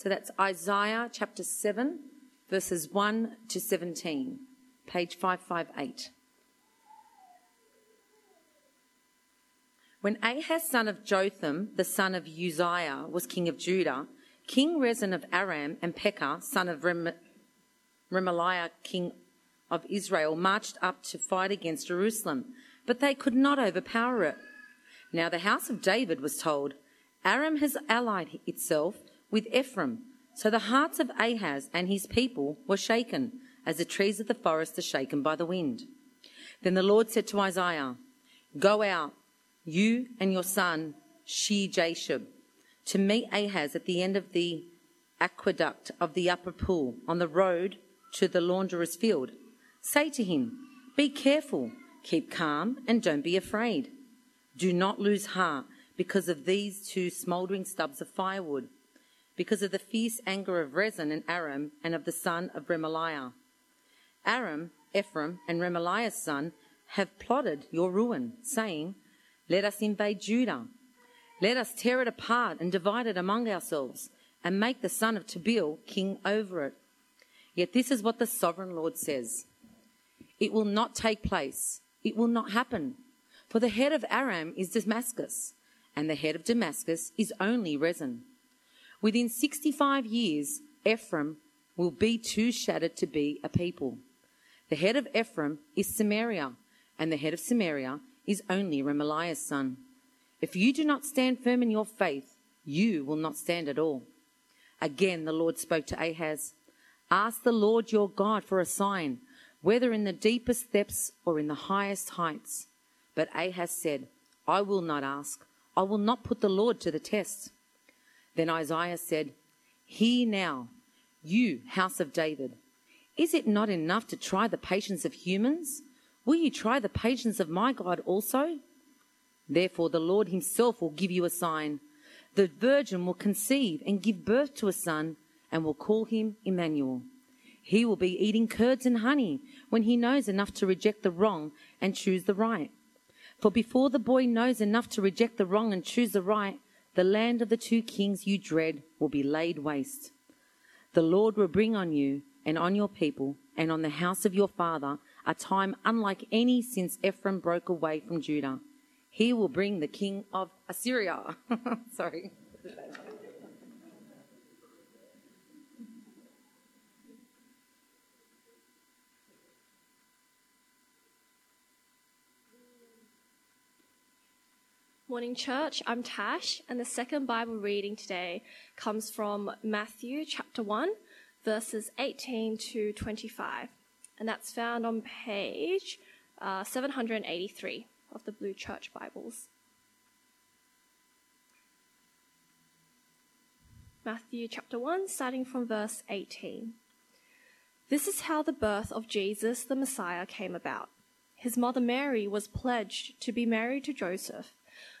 So that's Isaiah chapter 7, verses 1 to 17, page 558. When Ahaz, son of Jotham, the son of Uzziah, was king of Judah, King Rezin of Aram and Pekah, son of Rem- Remaliah, king of Israel, marched up to fight against Jerusalem, but they could not overpower it. Now the house of David was told, Aram has allied itself with Ephraim. So the hearts of Ahaz and his people were shaken, as the trees of the forest are shaken by the wind. Then the Lord said to Isaiah, Go out, you and your son Shear-jashub, to meet Ahaz at the end of the aqueduct of the upper pool on the road to the launderer's field. Say to him, Be careful, keep calm, and don't be afraid. Do not lose heart because of these two smouldering stubs of firewood, because of the fierce anger of Rezin and Aram and of the son of Remaliah. Aram, Ephraim, and Remaliah's son have plotted your ruin, saying, Let us invade Judah. Let us tear it apart and divide it among ourselves, and make the son of Tabeel king over it. Yet this is what the sovereign Lord says It will not take place, it will not happen. For the head of Aram is Damascus, and the head of Damascus is only Rezin. Within 65 years, Ephraim will be too shattered to be a people. The head of Ephraim is Samaria, and the head of Samaria is only Remaliah's son. If you do not stand firm in your faith, you will not stand at all. Again, the Lord spoke to Ahaz Ask the Lord your God for a sign, whether in the deepest depths or in the highest heights. But Ahaz said, I will not ask. I will not put the Lord to the test. Then Isaiah said, Hear now, you house of David. Is it not enough to try the patience of humans? Will you try the patience of my God also? Therefore, the Lord himself will give you a sign. The virgin will conceive and give birth to a son and will call him Emmanuel. He will be eating curds and honey when he knows enough to reject the wrong and choose the right. For before the boy knows enough to reject the wrong and choose the right, the land of the two kings you dread will be laid waste. The Lord will bring on you and on your people and on the house of your father a time unlike any since Ephraim broke away from Judah. He will bring the king of Assyria. Sorry. Morning, church. I'm Tash, and the second Bible reading today comes from Matthew chapter 1, verses 18 to 25. And that's found on page uh, 783 of the Blue Church Bibles. Matthew chapter 1, starting from verse 18. This is how the birth of Jesus the Messiah came about. His mother Mary was pledged to be married to Joseph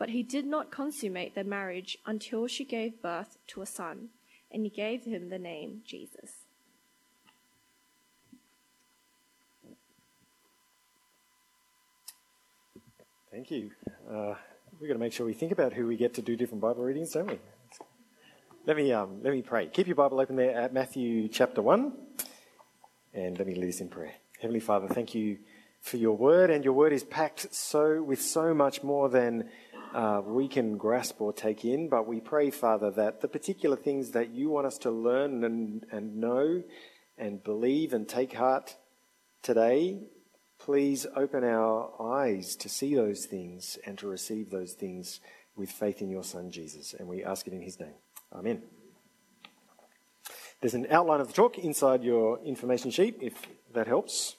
But he did not consummate their marriage until she gave birth to a son, and he gave him the name Jesus. Thank you. Uh, we've got to make sure we think about who we get to do different Bible readings, don't we? Let me, um, let me pray. Keep your Bible open there at Matthew chapter 1, and let me lead us in prayer. Heavenly Father, thank you for your word, and your word is packed so with so much more than uh, we can grasp or take in. But we pray, Father, that the particular things that you want us to learn and, and know and believe and take heart today, please open our eyes to see those things and to receive those things with faith in your Son, Jesus. And we ask it in his name. Amen. There's an outline of the talk inside your information sheet, if that helps.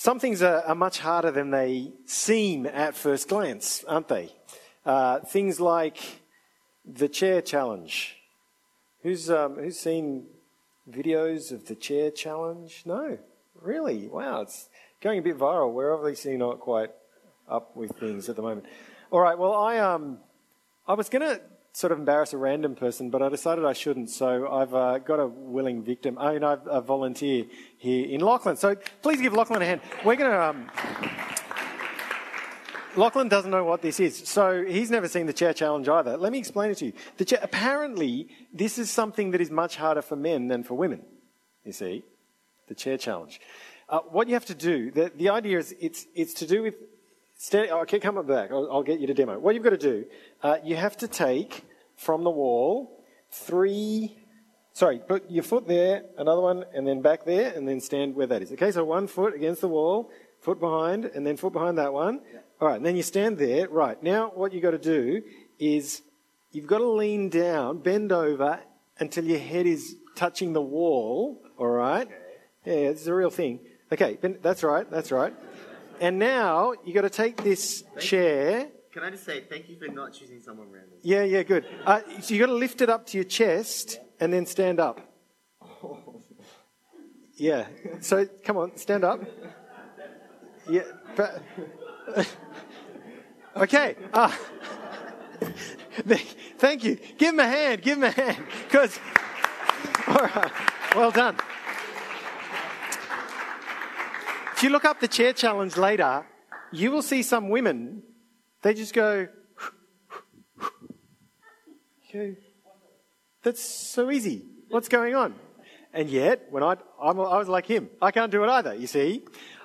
Some things are, are much harder than they seem at first glance, aren't they? Uh, things like the chair challenge. Who's, um, who's seen videos of the chair challenge? No, really? Wow, it's going a bit viral. We're obviously not quite up with things at the moment. All right, well, I, um, I was going to sort of embarrass a random person, but I decided I shouldn't. So I've uh, got a willing victim. I mean, I've a volunteer here in Lachlan. So please give Lachlan a hand. We're going to. Um... Lachlan doesn't know what this is, so he's never seen the chair challenge either. Let me explain it to you. The chair, apparently, this is something that is much harder for men than for women. You see, the chair challenge. Uh, what you have to do, the, the idea is it's, it's to do with Stand, okay, come up back. I'll, I'll, get you to demo. What you've got to do, uh, you have to take from the wall three. Sorry, put your foot there, another one, and then back there, and then stand where that is. Okay, so one foot against the wall, foot behind, and then foot behind that one. Yeah. All right, and then you stand there. Right, now what you've got to do is you've got to lean down, bend over until your head is touching the wall. All right? Okay. Yeah, this is a real thing. Okay, that's right, that's right. And now you've got to take this chair. You. Can I just say thank you for not choosing someone random? Yeah, yeah, good. Uh, so you got to lift it up to your chest and then stand up. Yeah. So come on, stand up. Yeah. But, okay. Uh, thank you. Give him a hand. Give him a hand. Because. All right. Well done. If you look up the chair challenge later, you will see some women, they just go, okay, that's so easy. What's going on? And yet, when I, I'm, i was like him, I can't do it either, you see.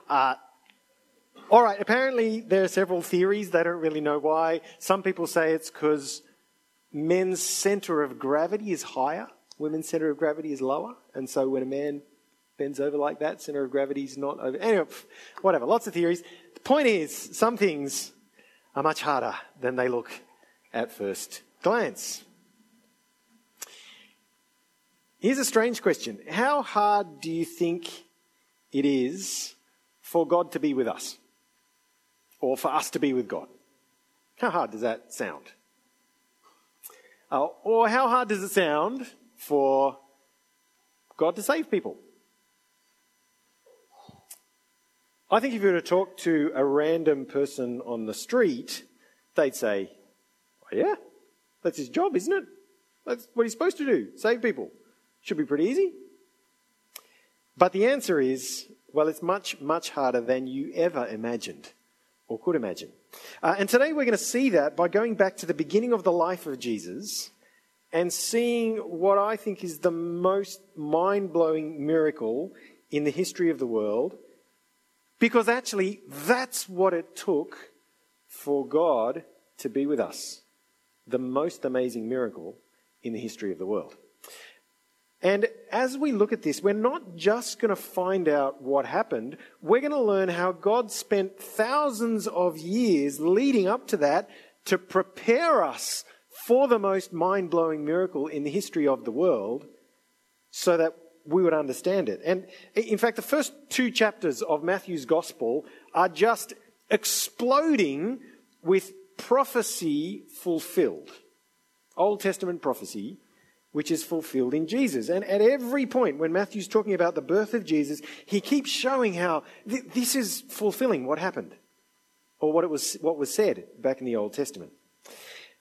Uh, all right, apparently there are several theories. They don't really know why. Some people say it's because men's center of gravity is higher, women's center of gravity is lower. And so when a man bends over like that. Center of gravity is not over. Anyway, whatever. Lots of theories. The point is, some things are much harder than they look at first glance. Here's a strange question How hard do you think it is for God to be with us? Or for us to be with God? How hard does that sound? Uh, or how hard does it sound for God to save people? I think if you were to talk to a random person on the street, they'd say, oh, Yeah, that's his job, isn't it? That's what he's supposed to do save people. Should be pretty easy. But the answer is well, it's much, much harder than you ever imagined or could imagine. Uh, and today we're going to see that by going back to the beginning of the life of Jesus and seeing what I think is the most mind blowing miracle in the history of the world because actually, that's what it took for God to be with us. The most amazing miracle in the history of the world. And as we look at this, we're not just going to find out what happened, we're going to learn how God spent thousands of years leading up to that to prepare us for the most mind blowing miracle in the history of the world so that we would understand it. And in fact, the first two chapters of Matthew's gospel are just exploding with prophecy fulfilled. Old Testament prophecy, which is fulfilled in Jesus. And at every point, when Matthew's talking about the birth of Jesus, he keeps showing how th- this is fulfilling what happened or what, it was, what was said back in the Old Testament.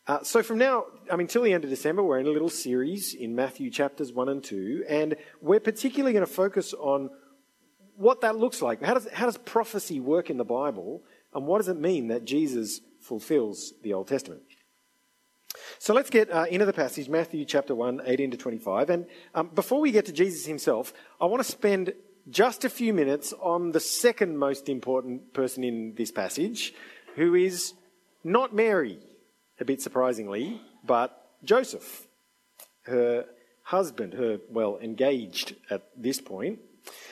Uh, so from now, I mean, till the end of December, we're in a little series in Matthew chapters 1 and 2, and we're particularly going to focus on what that looks like. How does, how does prophecy work in the Bible, and what does it mean that Jesus fulfills the Old Testament? So let's get uh, into the passage, Matthew chapter 1, 18 to 25. And um, before we get to Jesus himself, I want to spend just a few minutes on the second most important person in this passage, who is not Mary, a bit surprisingly, but Joseph, her husband, her, well, engaged at this point.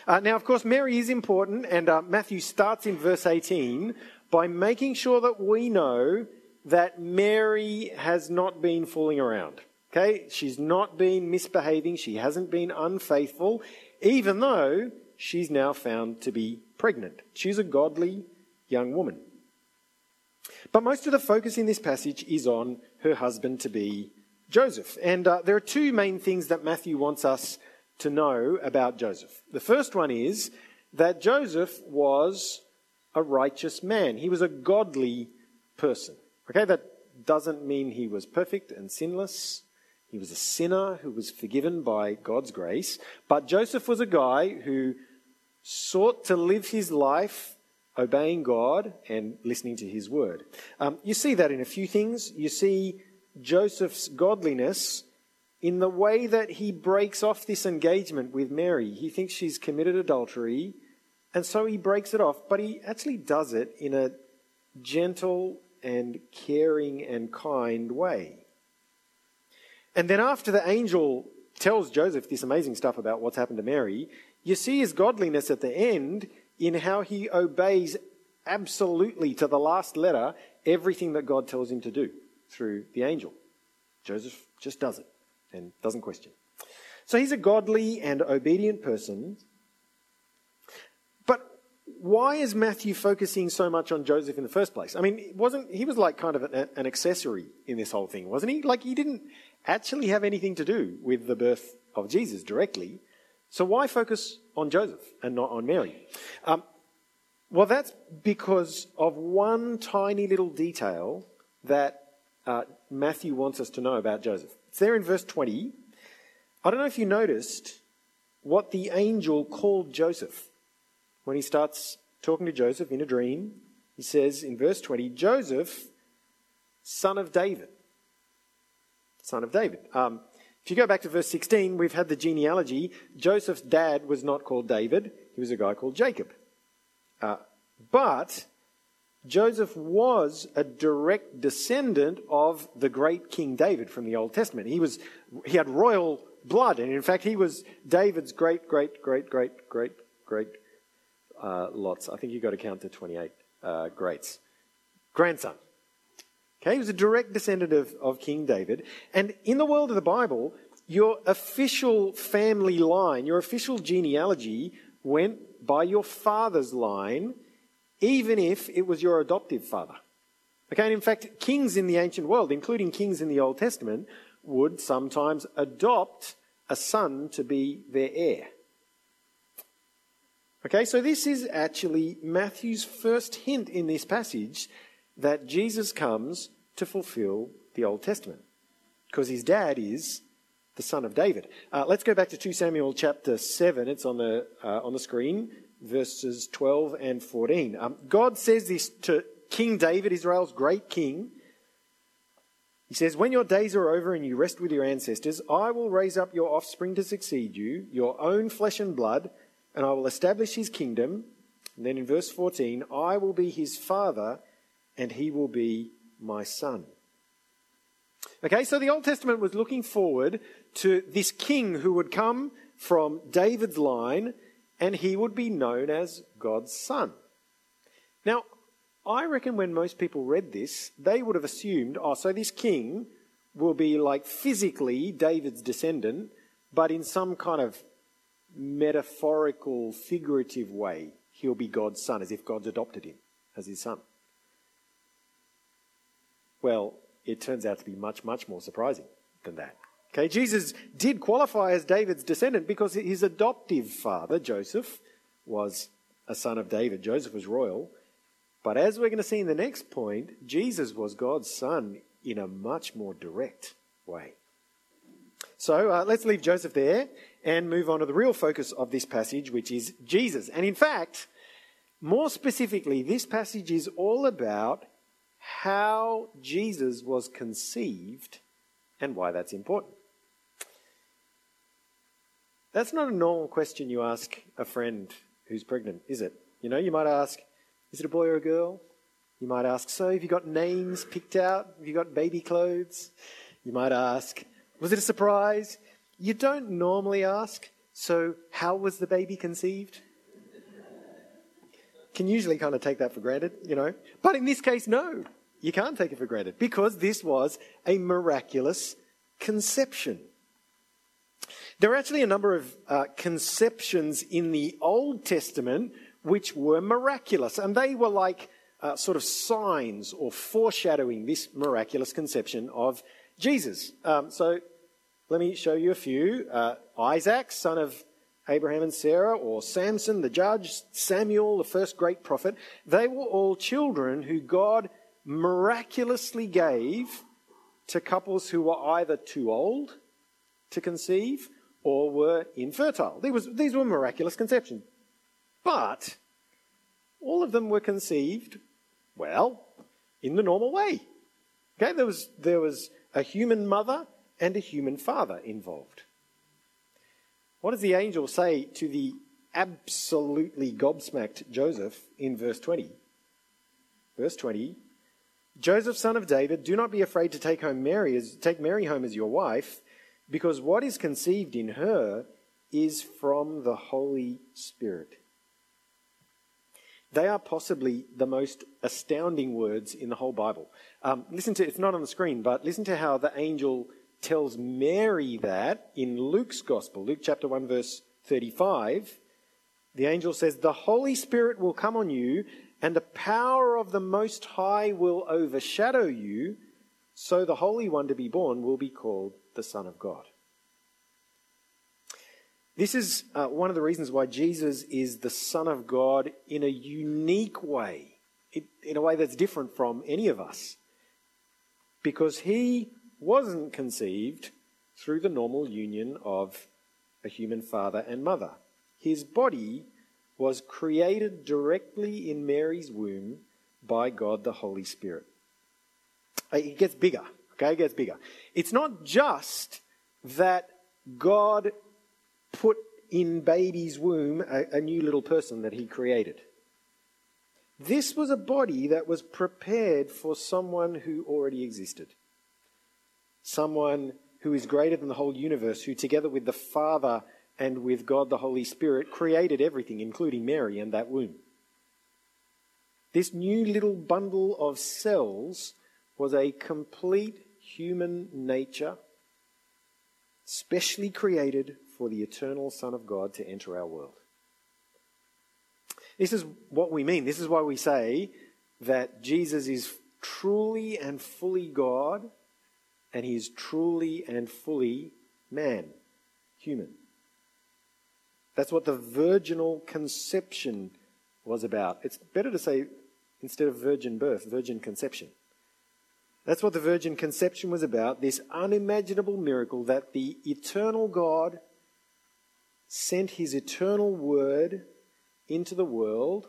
Uh, now, of course, Mary is important, and uh, Matthew starts in verse 18 by making sure that we know that Mary has not been fooling around. Okay? She's not been misbehaving. She hasn't been unfaithful, even though she's now found to be pregnant. She's a godly young woman. But most of the focus in this passage is on her husband to be Joseph. And uh, there are two main things that Matthew wants us to know about Joseph. The first one is that Joseph was a righteous man, he was a godly person. Okay, that doesn't mean he was perfect and sinless. He was a sinner who was forgiven by God's grace. But Joseph was a guy who sought to live his life obeying God and listening to his word. Um, you see that in a few things. You see Joseph's godliness in the way that he breaks off this engagement with Mary. He thinks she's committed adultery, and so he breaks it off, but he actually does it in a gentle and caring and kind way. And then after the angel tells Joseph this amazing stuff about what's happened to Mary, you see his godliness at the end in how he obeys absolutely to the last letter everything that God tells him to do through the angel. Joseph just does it and doesn't question. So he's a godly and obedient person. But why is Matthew focusing so much on Joseph in the first place? I mean, wasn't he was like kind of an, an accessory in this whole thing, wasn't he? Like he didn't actually have anything to do with the birth of Jesus directly. So why focus on Joseph and not on Mary? Um, well, that's because of one tiny little detail that uh, Matthew wants us to know about Joseph. It's there in verse 20. I don't know if you noticed what the angel called Joseph when he starts talking to Joseph in a dream. He says in verse 20, Joseph, son of David. Son of David. Um, if you go back to verse 16, we've had the genealogy. Joseph's dad was not called David, he was a guy called Jacob. Uh, but Joseph was a direct descendant of the great King David from the Old Testament. He, was, he had royal blood, and in fact, he was David's great, great, great, great, great, great uh, lots. I think you've got to count to 28 uh, greats. Grandson. Okay, he was a direct descendant of, of King David. And in the world of the Bible, your official family line, your official genealogy went by your father's line, even if it was your adoptive father. Okay, and in fact, kings in the ancient world, including kings in the Old Testament, would sometimes adopt a son to be their heir. Okay, so this is actually Matthew's first hint in this passage that Jesus comes to fulfill the Old Testament because his dad is the son of David. Uh, let's go back to 2 Samuel chapter 7. It's on the, uh, on the screen, verses 12 and 14. Um, God says this to King David, Israel's great king. He says, When your days are over and you rest with your ancestors, I will raise up your offspring to succeed you, your own flesh and blood, and I will establish his kingdom. And then in verse 14, I will be his father and he will be my son. Okay, so the Old Testament was looking forward to this king who would come from David's line and he would be known as God's son. Now, I reckon when most people read this, they would have assumed, oh, so this king will be like physically David's descendant, but in some kind of metaphorical, figurative way, he'll be God's son, as if God's adopted him as his son. Well, it turns out to be much, much more surprising than that. Okay, Jesus did qualify as David's descendant because his adoptive father, Joseph, was a son of David. Joseph was royal. But as we're going to see in the next point, Jesus was God's son in a much more direct way. So uh, let's leave Joseph there and move on to the real focus of this passage, which is Jesus. And in fact, more specifically, this passage is all about how Jesus was conceived and why that's important. That's not a normal question you ask a friend who's pregnant, is it? You know, you might ask, is it a boy or a girl? You might ask, so have you got names picked out? Have you got baby clothes? You might ask, was it a surprise? You don't normally ask, so how was the baby conceived? Can usually kind of take that for granted, you know. But in this case, no, you can't take it for granted because this was a miraculous conception. There are actually a number of uh, conceptions in the Old Testament which were miraculous, and they were like uh, sort of signs or foreshadowing this miraculous conception of Jesus. Um, so let me show you a few. Uh, Isaac, son of Abraham and Sarah, or Samson, the judge, Samuel, the first great prophet, they were all children who God miraculously gave to couples who were either too old to conceive or were infertile. These, were miraculous conceptions. But all of them were conceived, well, in the normal way. Okay, there was, there was a human mother and a human father involved. What does the angel say to the absolutely gobsmacked Joseph in verse 20? Verse 20 Joseph, son of David, do not be afraid to take home Mary as take Mary home as your wife, because what is conceived in her is from the Holy Spirit. They are possibly the most astounding words in the whole Bible. Um, listen to it's not on the screen, but listen to how the angel tells Mary that in Luke's Gospel, Luke chapter 1, verse 35. The angel says, The Holy Spirit will come on you, and the power of the Most High will overshadow you, so the Holy One to be born will be called the Son of God. This is uh, one of the reasons why Jesus is the Son of God in a unique way, in a way that's different from any of us. Because he wasn't conceived through the normal union of a human father and mother. His body was created directly in Mary's womb by God the Holy Spirit. It gets bigger, okay? It gets bigger. It's not just that God put in baby's womb a, a new little person that he created. This was a body that was prepared for someone who already existed someone who is greater than the whole universe, who together with the Father and with God the Holy Spirit created everything, including Mary and that womb. This new little bundle of cells was a complete human nature, specially created for the eternal Son of God to enter our world. This is what we mean. This is why we say that Jesus is truly and fully God and he is truly and fully man, human. That's what the virginal conception was about. It's better to say, instead of virgin birth, virgin conception. That's what the virgin conception was about this unimaginable miracle that the eternal God sent his eternal word into the world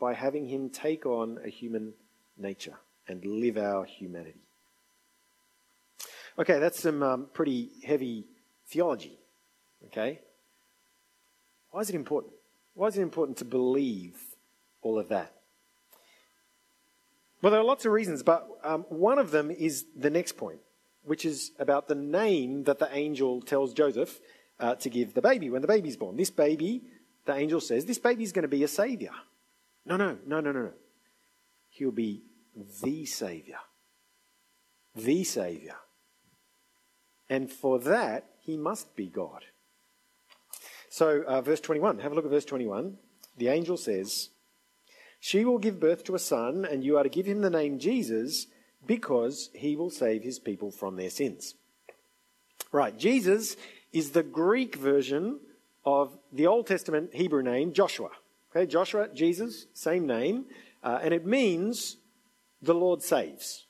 by having him take on a human nature and live our humanity. Okay, that's some um, pretty heavy theology. Okay? Why is it important? Why is it important to believe all of that? Well, there are lots of reasons, but um, one of them is the next point, which is about the name that the angel tells Joseph uh, to give the baby when the baby's born. This baby, the angel says, this baby's going to be a savior. No, no, no, no, no, no. He'll be the savior. The savior. And for that, he must be God. So, uh, verse 21, have a look at verse 21. The angel says, She will give birth to a son, and you are to give him the name Jesus because he will save his people from their sins. Right, Jesus is the Greek version of the Old Testament Hebrew name Joshua. Okay, Joshua, Jesus, same name, uh, and it means the Lord saves.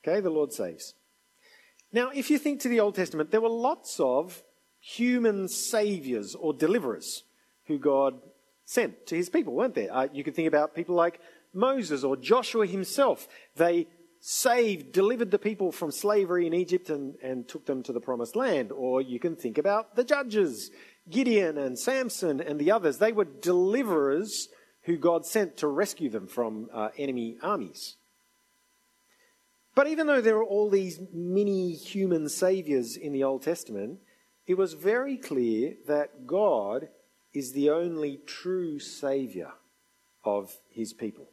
Okay, the Lord saves. Now, if you think to the Old Testament, there were lots of human saviors or deliverers who God sent to his people, weren't there? Uh, you could think about people like Moses or Joshua himself. They saved, delivered the people from slavery in Egypt and, and took them to the promised land. Or you can think about the judges. Gideon and Samson and the others, they were deliverers who God sent to rescue them from uh, enemy armies. But even though there are all these mini human saviors in the Old Testament, it was very clear that God is the only true savior of his people.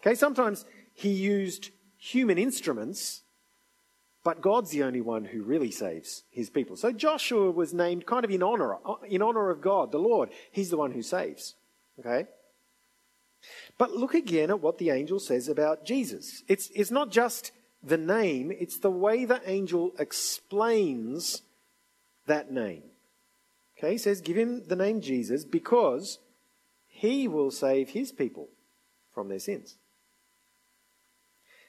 Okay, sometimes he used human instruments, but God's the only one who really saves his people. So Joshua was named kind of in honor, in honor of God, the Lord. He's the one who saves. Okay? But look again at what the angel says about Jesus. It's, it's not just the name, it's the way the angel explains that name. Okay, he says, Give him the name Jesus because he will save his people from their sins.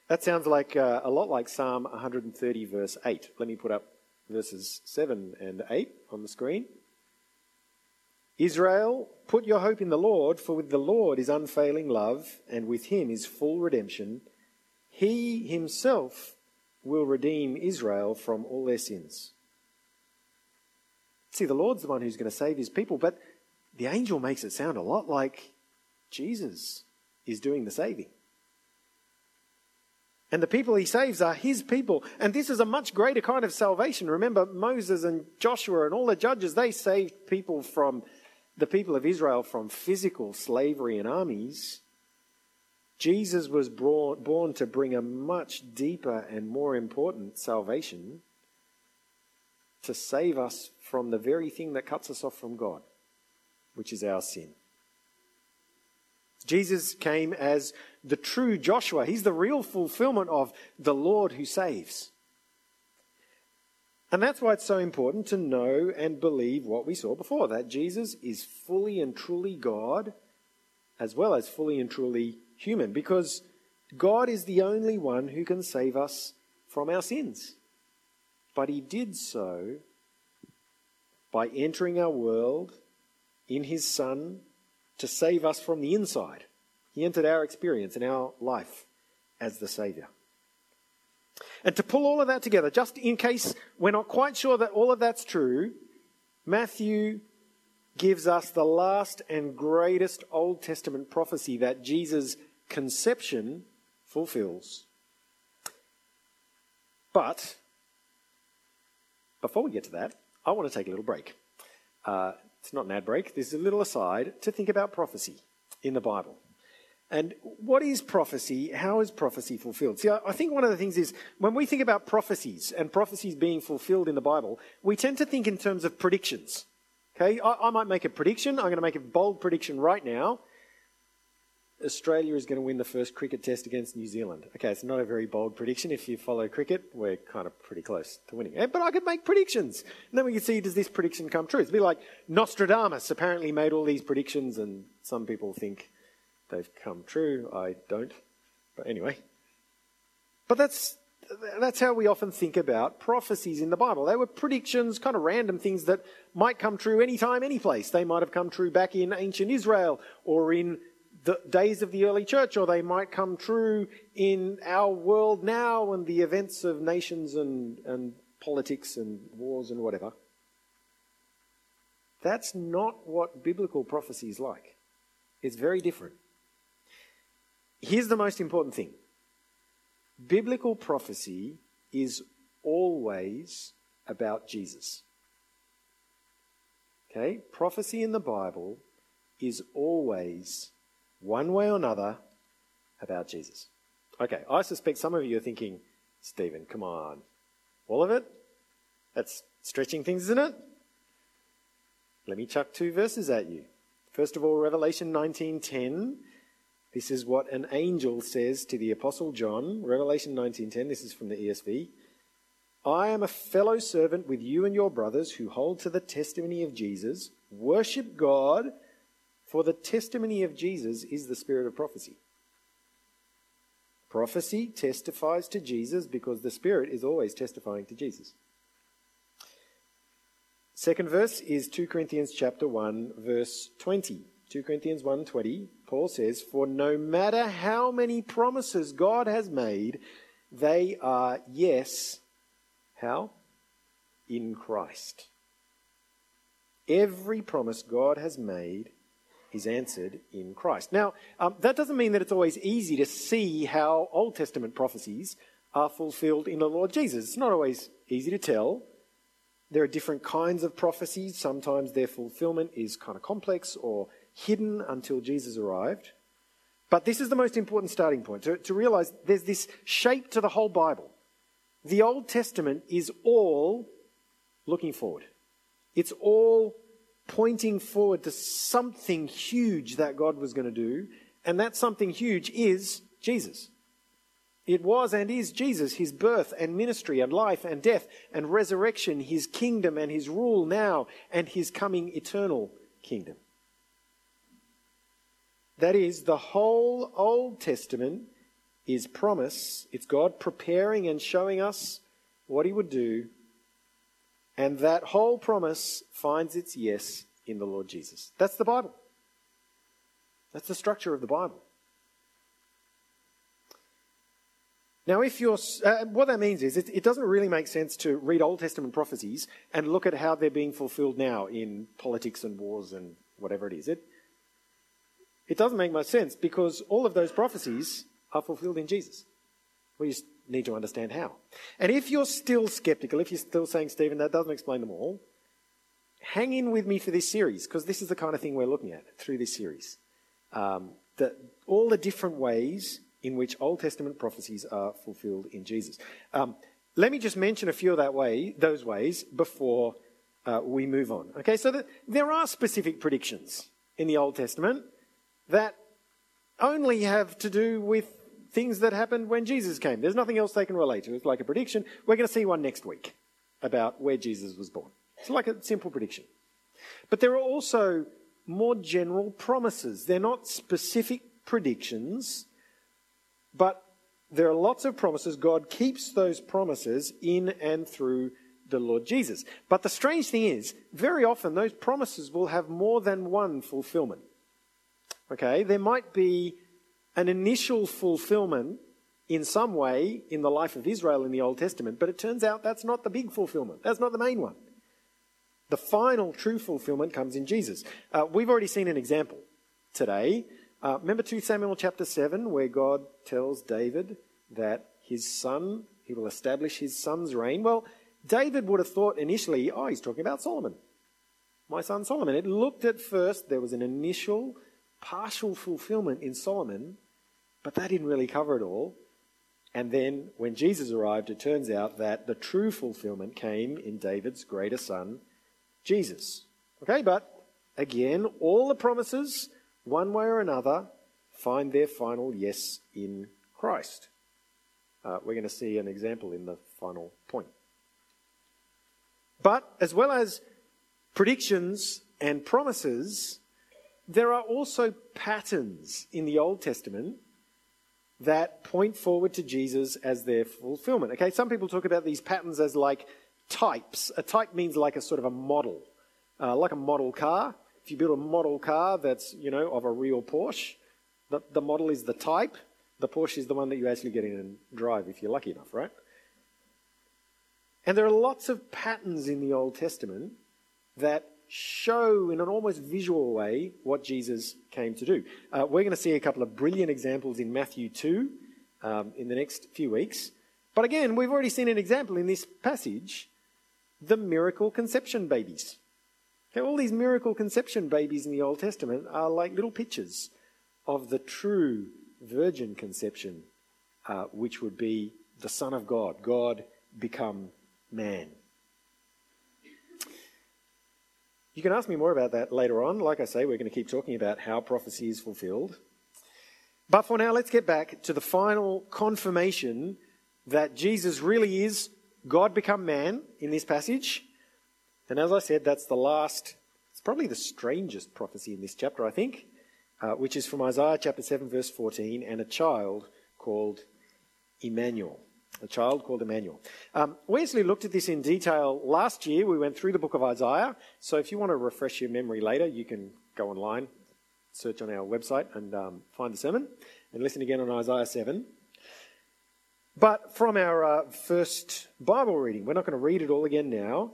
That sounds like uh, a lot like Psalm 130, verse 8. Let me put up verses 7 and 8 on the screen. Israel, put your hope in the Lord, for with the Lord is unfailing love, and with him is full redemption. He himself will redeem Israel from all their sins. See, the Lord's the one who's going to save his people, but the angel makes it sound a lot like Jesus is doing the saving. And the people he saves are his people. And this is a much greater kind of salvation. Remember, Moses and Joshua and all the judges, they saved people from the people of Israel from physical slavery and armies. Jesus was born to bring a much deeper and more important salvation to save us from the very thing that cuts us off from God, which is our sin. Jesus came as the true Joshua. He's the real fulfillment of the Lord who saves. And that's why it's so important to know and believe what we saw before that Jesus is fully and truly God as well as fully and truly human because God is the only one who can save us from our sins. But he did so by entering our world in his Son to save us from the inside. He entered our experience and our life as the Saviour. And to pull all of that together, just in case we're not quite sure that all of that's true, Matthew gives us the last and greatest Old Testament prophecy that Jesus' conception fulfills. But before we get to that, I want to take a little break. Uh, it's not an ad break, this is a little aside to think about prophecy in the Bible. And what is prophecy? How is prophecy fulfilled? See, I think one of the things is when we think about prophecies and prophecies being fulfilled in the Bible, we tend to think in terms of predictions. Okay, I, I might make a prediction. I'm going to make a bold prediction right now. Australia is going to win the first cricket test against New Zealand. Okay, it's not a very bold prediction. If you follow cricket, we're kind of pretty close to winning. But I could make predictions. And then we could see, does this prediction come true? It's a bit like Nostradamus apparently made all these predictions, and some people think they've come true. I don't. But anyway. But that's, that's how we often think about prophecies in the Bible. They were predictions, kind of random things that might come true anytime, any place. They might have come true back in ancient Israel or in the days of the early church, or they might come true in our world now and the events of nations and, and politics and wars and whatever. That's not what biblical prophecy is like. It's very different. Here's the most important thing biblical prophecy is always about Jesus. Okay? Prophecy in the Bible is always, one way or another, about Jesus. Okay, I suspect some of you are thinking, Stephen, come on. All of it? That's stretching things, isn't it? Let me chuck two verses at you. First of all, Revelation 19:10 this is what an angel says to the apostle John, Revelation 19:10. This is from the ESV. I am a fellow servant with you and your brothers who hold to the testimony of Jesus. Worship God, for the testimony of Jesus is the spirit of prophecy. Prophecy testifies to Jesus because the Spirit is always testifying to Jesus. Second verse is 2 Corinthians chapter 1 verse 20. 2 Corinthians 1:20, Paul says, "For no matter how many promises God has made, they are yes, how? In Christ." Every promise God has made is answered in Christ. Now, um, that doesn't mean that it's always easy to see how Old Testament prophecies are fulfilled in the Lord Jesus. It's not always easy to tell. There are different kinds of prophecies. Sometimes their fulfillment is kind of complex or hidden until Jesus arrived. But this is the most important starting point to, to realize there's this shape to the whole Bible. The Old Testament is all looking forward, it's all pointing forward to something huge that God was going to do, and that something huge is Jesus. It was and is Jesus, his birth and ministry and life and death and resurrection, his kingdom and his rule now, and his coming eternal kingdom. That is, the whole Old Testament is promise. It's God preparing and showing us what he would do and that whole promise finds its yes in the Lord Jesus. That's the Bible. That's the structure of the Bible. Now, if you're, uh, what that means is it, it, doesn't really make sense to read Old Testament prophecies and look at how they're being fulfilled now in politics and wars and whatever it is. It, it doesn't make much sense because all of those prophecies are fulfilled in Jesus. We just need to understand how. And if you're still skeptical, if you're still saying, Stephen, that doesn't explain them all, hang in with me for this series because this is the kind of thing we're looking at through this series. Um, the, all the different ways in which Old Testament prophecies are fulfilled in Jesus. Um, let me just mention a few of that way, those ways before uh, we move on. Okay, so the, there are specific predictions in the Old Testament that only have to do with things that happened when Jesus came. There's nothing else they can relate to. It's like a prediction. We're going to see one next week about where Jesus was born. It's like a simple prediction. But there are also more general promises. They're not specific predictions, but there are lots of promises. God keeps those promises in and through the Lord Jesus. But the strange thing is, very often those promises will have more than one fulfillment. Okay, there might be an initial fulfillment in some way in the life of Israel in the Old Testament, but it turns out that's not the big fulfillment. That's not the main one. The final true fulfillment comes in Jesus. Uh, we've already seen an example today. Uh, remember 2 Samuel chapter 7, where God tells David that his son, he will establish his son's reign? Well, David would have thought initially, oh, he's talking about Solomon, my son Solomon. It looked at first, there was an initial partial fulfillment in Solomon, but that didn't really cover it all. And then when Jesus arrived, it turns out that the true fulfillment came in David's greater son, Jesus. Okay, but again, all the promises, one way or another, find their final yes in Christ. Uh, we're going to see an example in the final point. But as well as predictions and promises, there are also patterns in the Old Testament that point forward to Jesus as their fulfillment. Okay, some people talk about these patterns as like types. A type means like a sort of a model, uh, like a model car. If you build a model car that's, you know, of a real Porsche, the, the model is the type. The Porsche is the one that you actually get in and drive if you're lucky enough, right? And there are lots of patterns in the Old Testament that show in an almost visual way what Jesus came to do. Uh, we're going to see a couple of brilliant examples in Matthew 2 um, in the next few weeks. But again, we've already seen an example in this passage the miracle conception babies. Okay, all these miracle conception babies in the Old Testament are like little pictures of the true virgin conception, uh, which would be the Son of God, God become man. You can ask me more about that later on. Like I say, we're going to keep talking about how prophecy is fulfilled. But for now, let's get back to the final confirmation that Jesus really is God become man in this passage. And as I said, that's the last, it's probably the strangest prophecy in this chapter, I think, uh, which is from Isaiah chapter 7, verse 14, and a child called Emmanuel a child called Emmanuel. Um, we actually looked at this in detail last year. We went through the book of Isaiah. So if you want to refresh your memory later, you can go online, search on our website, and um, find the sermon and listen again on Isaiah 7. But from our uh, first Bible reading, we're not going to read it all again now.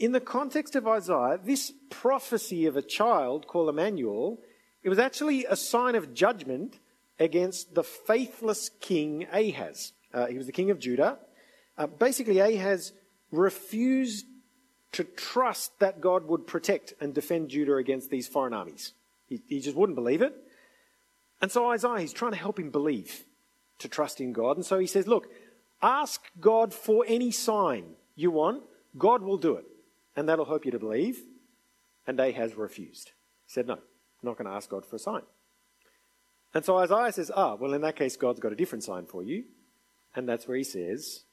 in the context of Isaiah, this prophecy of a child called Emmanuel, it was actually a sign of judgment against the faithless king Ahaz. Uh, he was the king of Judah. Uh, basically, Ahaz refused to trust that God would protect and defend Judah against these foreign armies. He, he just wouldn't believe it. And so Isaiah, he's trying to help him believe, to trust in God. And so he says, Look, ask God for any sign you want, God will do it. And that'll help you to believe. And Ahaz refused. He said, No, I'm not going to ask God for a sign. And so Isaiah says, Ah, well, in that case, God's got a different sign for you. And that's where he says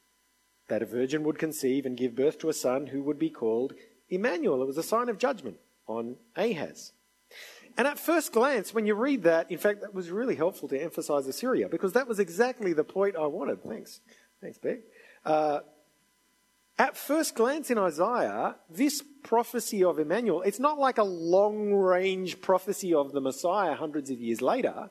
that a virgin would conceive and give birth to a son who would be called Emmanuel. It was a sign of judgment on Ahaz. And at first glance, when you read that, in fact, that was really helpful to emphasize Assyria because that was exactly the point I wanted. Thanks. Thanks, Beck. Uh, at first glance in Isaiah, this prophecy of Emmanuel, it's not like a long range prophecy of the Messiah hundreds of years later.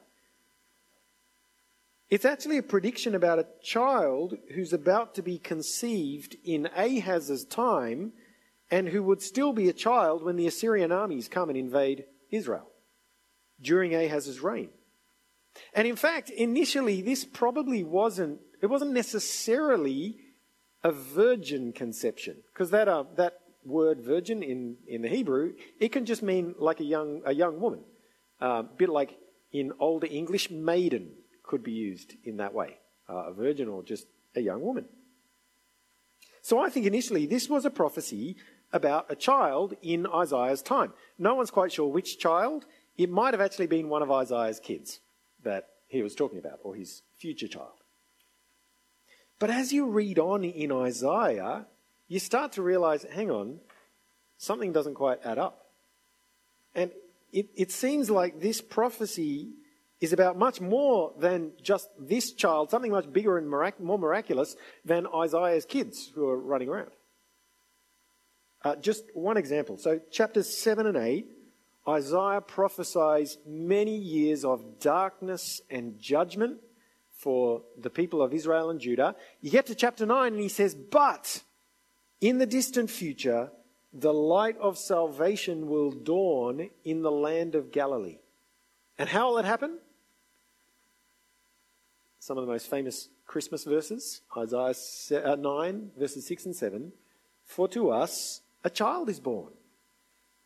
It's actually a prediction about a child who's about to be conceived in Ahaz's time and who would still be a child when the Assyrian armies come and invade Israel during Ahaz's reign. And in fact, initially, this probably wasn't, it wasn't necessarily a virgin conception, because that, uh, that word virgin in, in the Hebrew, it can just mean like a young, a young woman. Uh, a bit like in Older English, maiden could be used in that way uh, a virgin or just a young woman. So I think initially this was a prophecy about a child in Isaiah's time. No one's quite sure which child. It might have actually been one of Isaiah's kids that he was talking about, or his future child. But as you read on in Isaiah, you start to realize hang on, something doesn't quite add up. And it, it seems like this prophecy is about much more than just this child, something much bigger and mirac- more miraculous than Isaiah's kids who are running around. Uh, just one example. So, chapters 7 and 8 Isaiah prophesies many years of darkness and judgment for the people of Israel and Judah. You get to chapter 9 and he says, But in the distant future, the light of salvation will dawn in the land of Galilee. And how will it happen? Some of the most famous Christmas verses Isaiah uh, 9, verses 6 and 7. For to us a child is born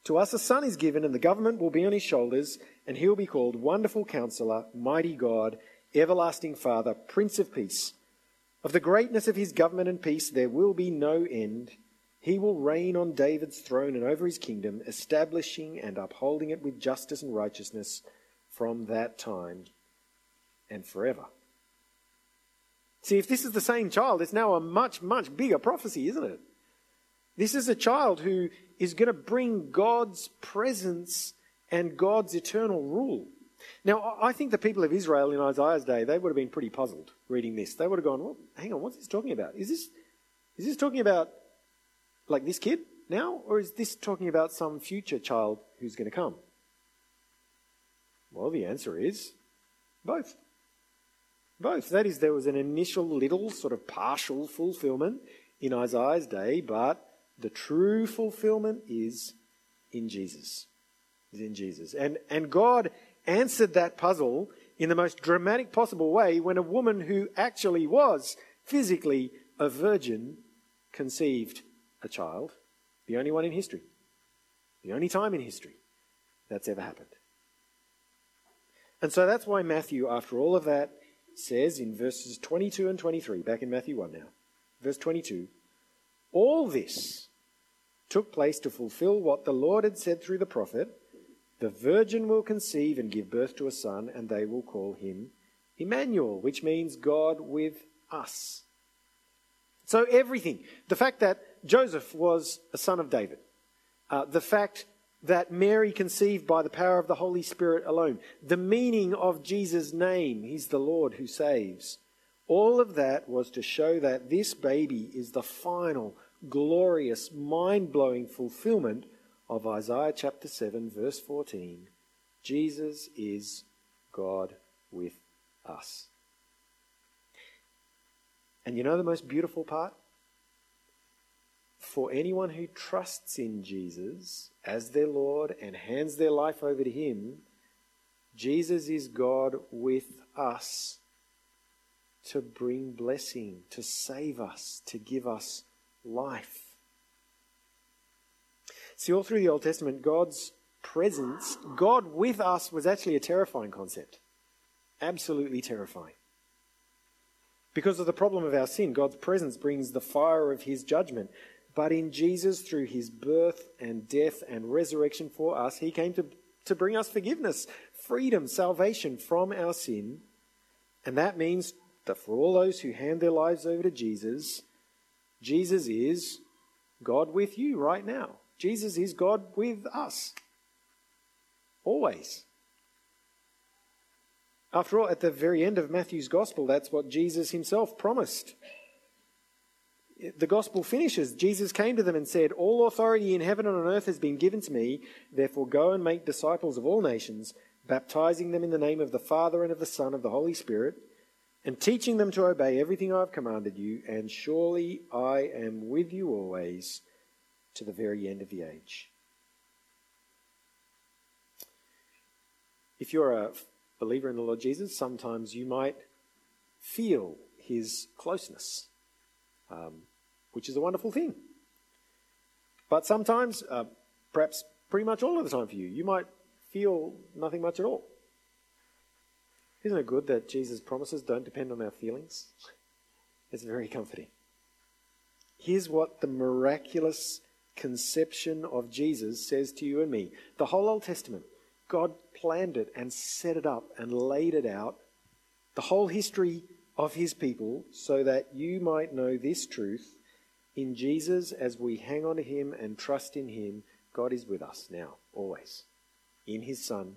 to us a son is given, and the government will be on his shoulders, and he will be called Wonderful Counselor, Mighty God, Everlasting Father, Prince of Peace. Of the greatness of his government and peace there will be no end. He will reign on David's throne and over his kingdom, establishing and upholding it with justice and righteousness from that time and forever. See, if this is the same child, it's now a much, much bigger prophecy, isn't it? This is a child who is going to bring God's presence and God's eternal rule. Now, I think the people of Israel in Isaiah's day, they would have been pretty puzzled reading this. They would have gone, well, hang on, what's this talking about? Is this, is this talking about like this kid now? Or is this talking about some future child who's going to come? Well, the answer is both. Both. That is, there was an initial little sort of partial fulfillment in Isaiah's day, but the true fulfillment is in Jesus. Is in Jesus. And, and God answered that puzzle in the most dramatic possible way when a woman who actually was physically a virgin conceived a child, the only one in history, the only time in history that's ever happened. And so that's why Matthew, after all of that, says in verses 22 and 23, back in Matthew 1 now, verse 22, all this took place to fulfill what the Lord had said through the prophet The virgin will conceive and give birth to a son, and they will call him Emmanuel, which means God with us. So, everything the fact that Joseph was a son of David, uh, the fact that Mary conceived by the power of the Holy Spirit alone, the meaning of Jesus' name, He's the Lord who saves. All of that was to show that this baby is the final glorious, mind blowing fulfillment of Isaiah chapter 7, verse 14 Jesus is God with us. And you know the most beautiful part? For anyone who trusts in Jesus as their Lord and hands their life over to Him, Jesus is God with us to bring blessing, to save us, to give us life. See, all through the Old Testament, God's presence, God with us, was actually a terrifying concept. Absolutely terrifying. Because of the problem of our sin, God's presence brings the fire of his judgment. But in Jesus, through his birth and death and resurrection for us, he came to, to bring us forgiveness, freedom, salvation from our sin. And that means that for all those who hand their lives over to Jesus, Jesus is God with you right now. Jesus is God with us. Always. After all, at the very end of Matthew's gospel, that's what Jesus himself promised. The gospel finishes. Jesus came to them and said, All authority in heaven and on earth has been given to me. Therefore, go and make disciples of all nations, baptizing them in the name of the Father and of the Son and of the Holy Spirit, and teaching them to obey everything I have commanded you. And surely I am with you always to the very end of the age. If you're a believer in the Lord Jesus, sometimes you might feel his closeness, um, which is a wonderful thing. But sometimes, uh, perhaps pretty much all of the time for you, you might feel nothing much at all. Isn't it good that Jesus' promises don't depend on our feelings? It's very comforting. Here's what the miraculous conception of Jesus says to you and me. The whole Old Testament, God planned it and set it up and laid it out, the whole history of his people, so that you might know this truth. In Jesus, as we hang on to him and trust in him, God is with us now, always. In his Son.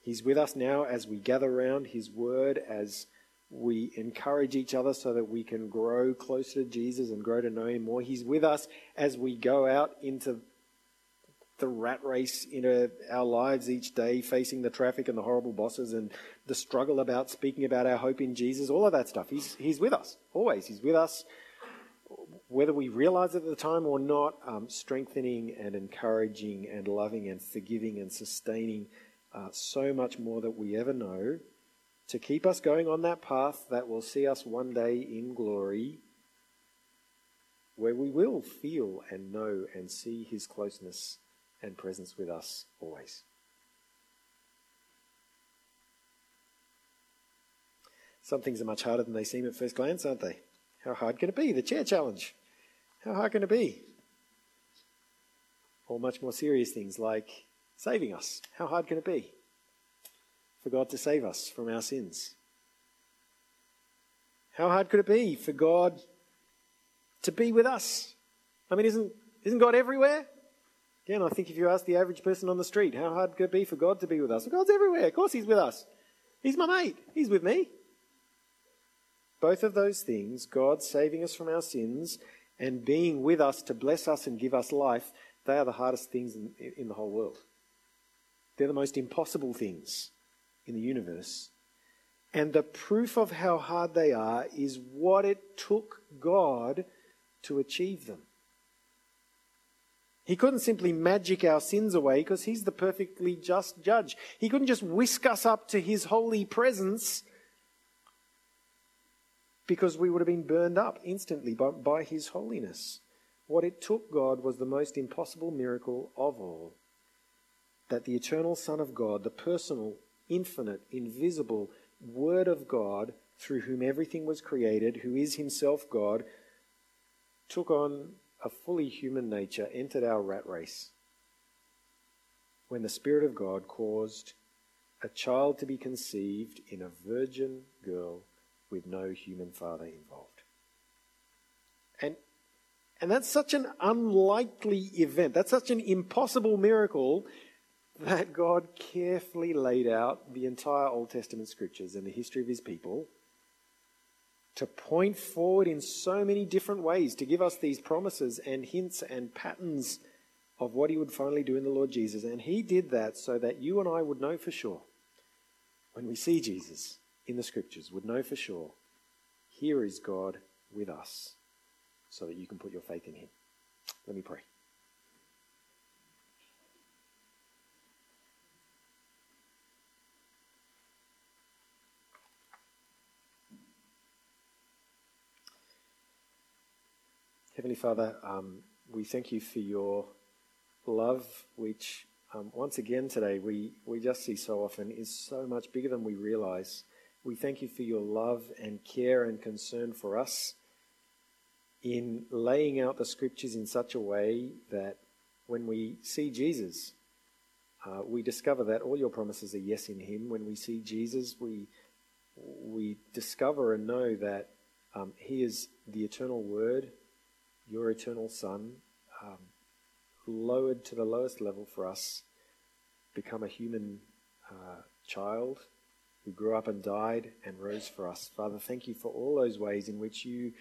He's with us now as we gather around his word, as we encourage each other so that we can grow closer to Jesus and grow to know him more. He's with us as we go out into the rat race in our lives each day, facing the traffic and the horrible bosses and the struggle about speaking about our hope in Jesus, all of that stuff. He's, he's with us, always. He's with us, whether we realize it at the time or not, um, strengthening and encouraging and loving and forgiving and sustaining uh, so much more that we ever know to keep us going on that path that will see us one day in glory where we will feel and know and see his closeness and presence with us always. Some things are much harder than they seem at first glance, aren't they? How hard can it be? The chair challenge. How hard can it be? Or much more serious things like saving us. How hard can it be for God to save us from our sins? How hard could it be for God to be with us? I mean, isn't, isn't God everywhere? Again, I think if you ask the average person on the street, how hard could it be for God to be with us? Well, God's everywhere. Of course, He's with us. He's my mate. He's with me. Both of those things, God saving us from our sins and being with us to bless us and give us life, they are the hardest things in, in the whole world. They're the most impossible things in the universe. And the proof of how hard they are is what it took God to achieve them. He couldn't simply magic our sins away because he's the perfectly just judge. He couldn't just whisk us up to his holy presence because we would have been burned up instantly by, by his holiness. What it took God was the most impossible miracle of all that the eternal Son of God, the personal, infinite, invisible Word of God, through whom everything was created, who is himself God, took on a fully human nature entered our rat race when the Spirit of God caused a child to be conceived in a virgin girl with no human father involved. And, and that's such an unlikely event. That's such an impossible miracle that God carefully laid out the entire Old Testament scriptures and the history of his people to point forward in so many different ways, to give us these promises and hints and patterns of what he would finally do in the Lord Jesus. And he did that so that you and I would know for sure, when we see Jesus in the scriptures, would know for sure, here is God with us, so that you can put your faith in him. Let me pray. Heavenly Father, um, we thank you for your love, which um, once again today we, we just see so often is so much bigger than we realize. We thank you for your love and care and concern for us in laying out the scriptures in such a way that when we see Jesus, uh, we discover that all your promises are yes in him. When we see Jesus, we, we discover and know that um, he is the eternal word, your eternal Son, um, lowered to the lowest level for us, become a human uh, child who grew up and died and rose for us. Father, thank you for all those ways in which you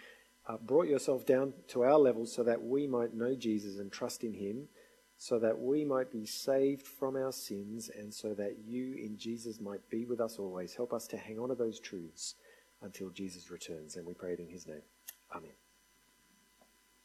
uh, brought yourself down to our level so that we might know Jesus and trust in him, so that we might be saved from our sins, and so that you in Jesus might be with us always. Help us to hang on to those truths until Jesus returns. And we pray it in his name. Amen.